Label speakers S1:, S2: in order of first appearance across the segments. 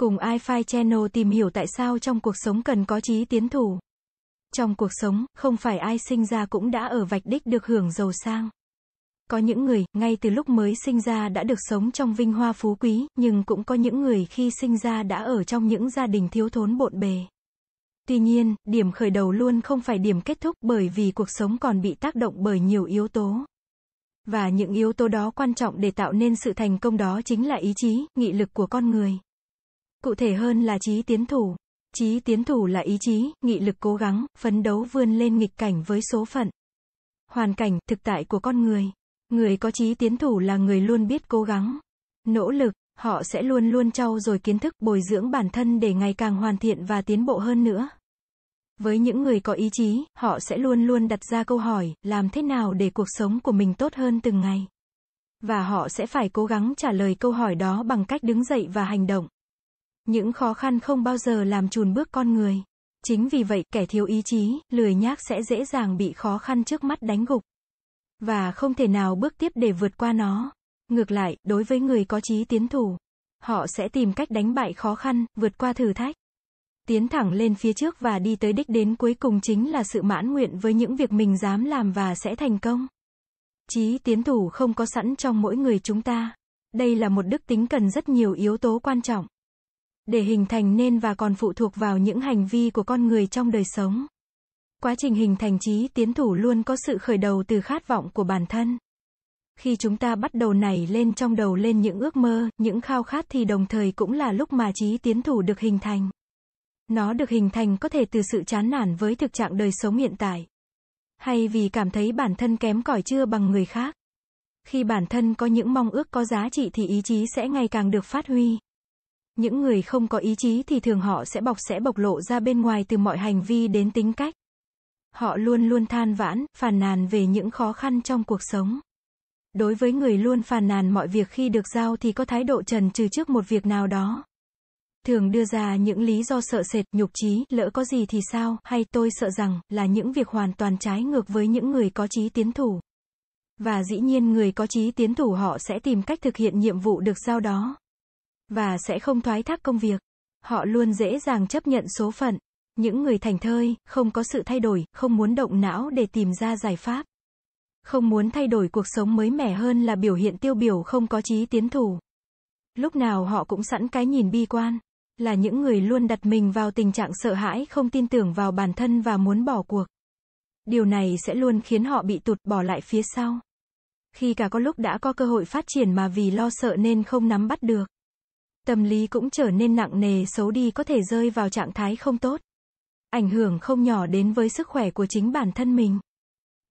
S1: Cùng iFi Channel tìm hiểu tại sao trong cuộc sống cần có trí tiến thủ. Trong cuộc sống, không phải ai sinh ra cũng đã ở vạch đích được hưởng giàu sang. Có những người, ngay từ lúc mới sinh ra đã được sống trong vinh hoa phú quý, nhưng cũng có những người khi sinh ra đã ở trong những gia đình thiếu thốn bộn bề. Tuy nhiên, điểm khởi đầu luôn không phải điểm kết thúc bởi vì cuộc sống còn bị tác động bởi nhiều yếu tố. Và những yếu tố đó quan trọng để tạo nên sự thành công đó chính là ý chí, nghị lực của con người. Cụ thể hơn là trí tiến thủ. Trí tiến thủ là ý chí, nghị lực cố gắng, phấn đấu vươn lên nghịch cảnh với số phận. Hoàn cảnh, thực tại của con người. Người có trí tiến thủ là người luôn biết cố gắng, nỗ lực, họ sẽ luôn luôn trau dồi kiến thức, bồi dưỡng bản thân để ngày càng hoàn thiện và tiến bộ hơn nữa. Với những người có ý chí, họ sẽ luôn luôn đặt ra câu hỏi, làm thế nào để cuộc sống của mình tốt hơn từng ngày. Và họ sẽ phải cố gắng trả lời câu hỏi đó bằng cách đứng dậy và hành động. Những khó khăn không bao giờ làm chùn bước con người. Chính vì vậy, kẻ thiếu ý chí, lười nhác sẽ dễ dàng bị khó khăn trước mắt đánh gục. Và không thể nào bước tiếp để vượt qua nó. Ngược lại, đối với người có chí tiến thủ, họ sẽ tìm cách đánh bại khó khăn, vượt qua thử thách. Tiến thẳng lên phía trước và đi tới đích đến cuối cùng chính là sự mãn nguyện với những việc mình dám làm và sẽ thành công. Chí tiến thủ không có sẵn trong mỗi người chúng ta. Đây là một đức tính cần rất nhiều yếu tố quan trọng để hình thành nên và còn phụ thuộc vào những hành vi của con người trong đời sống. Quá trình hình thành trí tiến thủ luôn có sự khởi đầu từ khát vọng của bản thân. Khi chúng ta bắt đầu nảy lên trong đầu lên những ước mơ, những khao khát thì đồng thời cũng là lúc mà trí tiến thủ được hình thành. Nó được hình thành có thể từ sự chán nản với thực trạng đời sống hiện tại. Hay vì cảm thấy bản thân kém cỏi chưa bằng người khác. Khi bản thân có những mong ước có giá trị thì ý chí sẽ ngày càng được phát huy. Những người không có ý chí thì thường họ sẽ bọc sẽ bộc lộ ra bên ngoài từ mọi hành vi đến tính cách. Họ luôn luôn than vãn, phàn nàn về những khó khăn trong cuộc sống. Đối với người luôn phàn nàn mọi việc khi được giao thì có thái độ trần trừ trước một việc nào đó. Thường đưa ra những lý do sợ sệt, nhục trí, lỡ có gì thì sao, hay tôi sợ rằng, là những việc hoàn toàn trái ngược với những người có trí tiến thủ. Và dĩ nhiên người có trí tiến thủ họ sẽ tìm cách thực hiện nhiệm vụ được giao đó. Và sẽ không thoái thác công việc. Họ luôn dễ dàng chấp nhận số phận. Những người thành thơi, không có sự thay đổi, không muốn động não để tìm ra giải pháp. Không muốn thay đổi cuộc sống mới mẻ hơn là biểu hiện tiêu biểu không có trí tiến thủ. Lúc nào họ cũng sẵn cái nhìn bi quan. Là những người luôn đặt mình vào tình trạng sợ hãi, không tin tưởng vào bản thân và muốn bỏ cuộc. Điều này sẽ luôn khiến họ bị tụt bỏ lại phía sau. Khi cả có lúc đã có cơ hội phát triển mà vì lo sợ nên không nắm bắt được. Tâm lý cũng trở nên nặng nề xấu đi có thể rơi vào trạng thái không tốt. Ảnh hưởng không nhỏ đến với sức khỏe của chính bản thân mình.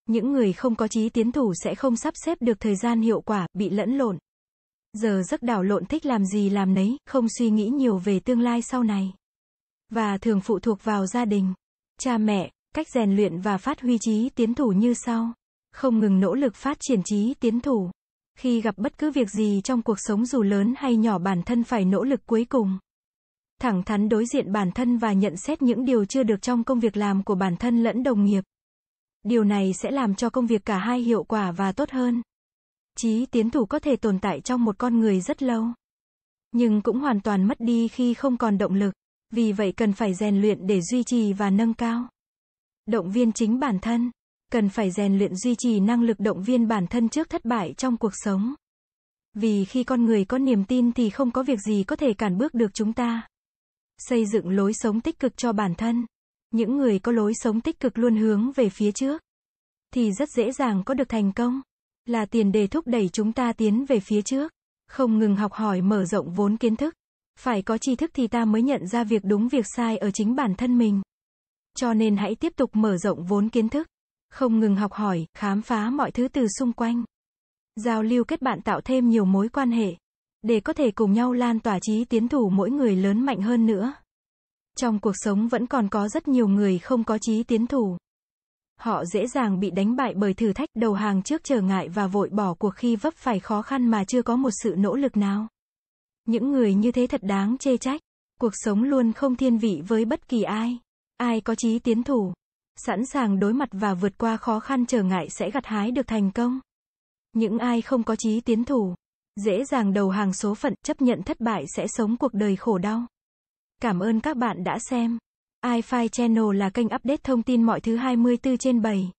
S1: Những người không có trí tiến thủ sẽ không sắp xếp được thời gian hiệu quả, bị lẫn lộn. Giờ giấc đảo lộn thích làm gì làm nấy, không suy nghĩ nhiều về tương lai sau này. Và thường phụ thuộc vào gia đình, cha mẹ, cách rèn luyện và phát huy trí tiến thủ như sau. Không ngừng nỗ lực phát triển trí tiến thủ. Khi gặp bất cứ việc gì trong cuộc sống dù lớn hay nhỏ bản thân phải nỗ lực cuối cùng. Thẳng thắn đối diện bản thân và nhận xét những điều chưa được trong công việc làm của bản thân lẫn đồng nghiệp. Điều này sẽ làm cho công việc cả hai hiệu quả và tốt hơn. Chí tiến thủ có thể tồn tại trong một con người rất lâu. Nhưng cũng hoàn toàn mất đi khi không còn động lực. Vì vậy cần phải rèn luyện để duy trì và nâng cao. Động viên chính bản thân cần phải rèn luyện duy trì năng lực động viên bản thân trước thất bại trong cuộc sống. Vì khi con người có niềm tin thì không có việc gì có thể cản bước được chúng ta. Xây dựng lối sống tích cực cho bản thân. Những người có lối sống tích cực luôn hướng về phía trước. Thì rất dễ dàng có được thành công. Là tiền đề thúc đẩy chúng ta tiến về phía trước. Không ngừng học hỏi mở rộng vốn kiến thức. Phải có tri thức thì ta mới nhận ra việc đúng việc sai ở chính bản thân mình. Cho nên hãy tiếp tục mở rộng vốn kiến thức không ngừng học hỏi, khám phá mọi thứ từ xung quanh. Giao lưu kết bạn tạo thêm nhiều mối quan hệ, để có thể cùng nhau lan tỏa trí tiến thủ mỗi người lớn mạnh hơn nữa. Trong cuộc sống vẫn còn có rất nhiều người không có trí tiến thủ. Họ dễ dàng bị đánh bại bởi thử thách đầu hàng trước trở ngại và vội bỏ cuộc khi vấp phải khó khăn mà chưa có một sự nỗ lực nào. Những người như thế thật đáng chê trách. Cuộc sống luôn không thiên vị với bất kỳ ai. Ai có trí tiến thủ, sẵn sàng đối mặt và vượt qua khó khăn trở ngại sẽ gặt hái được thành công. Những ai không có chí tiến thủ, dễ dàng đầu hàng số phận, chấp nhận thất bại sẽ sống cuộc đời khổ đau. Cảm ơn các bạn đã xem. iFi Channel là kênh update thông tin mọi thứ 24 trên 7.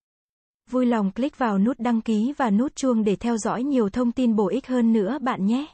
S1: Vui lòng click vào nút đăng ký và nút chuông để theo dõi nhiều thông tin bổ ích hơn nữa bạn nhé.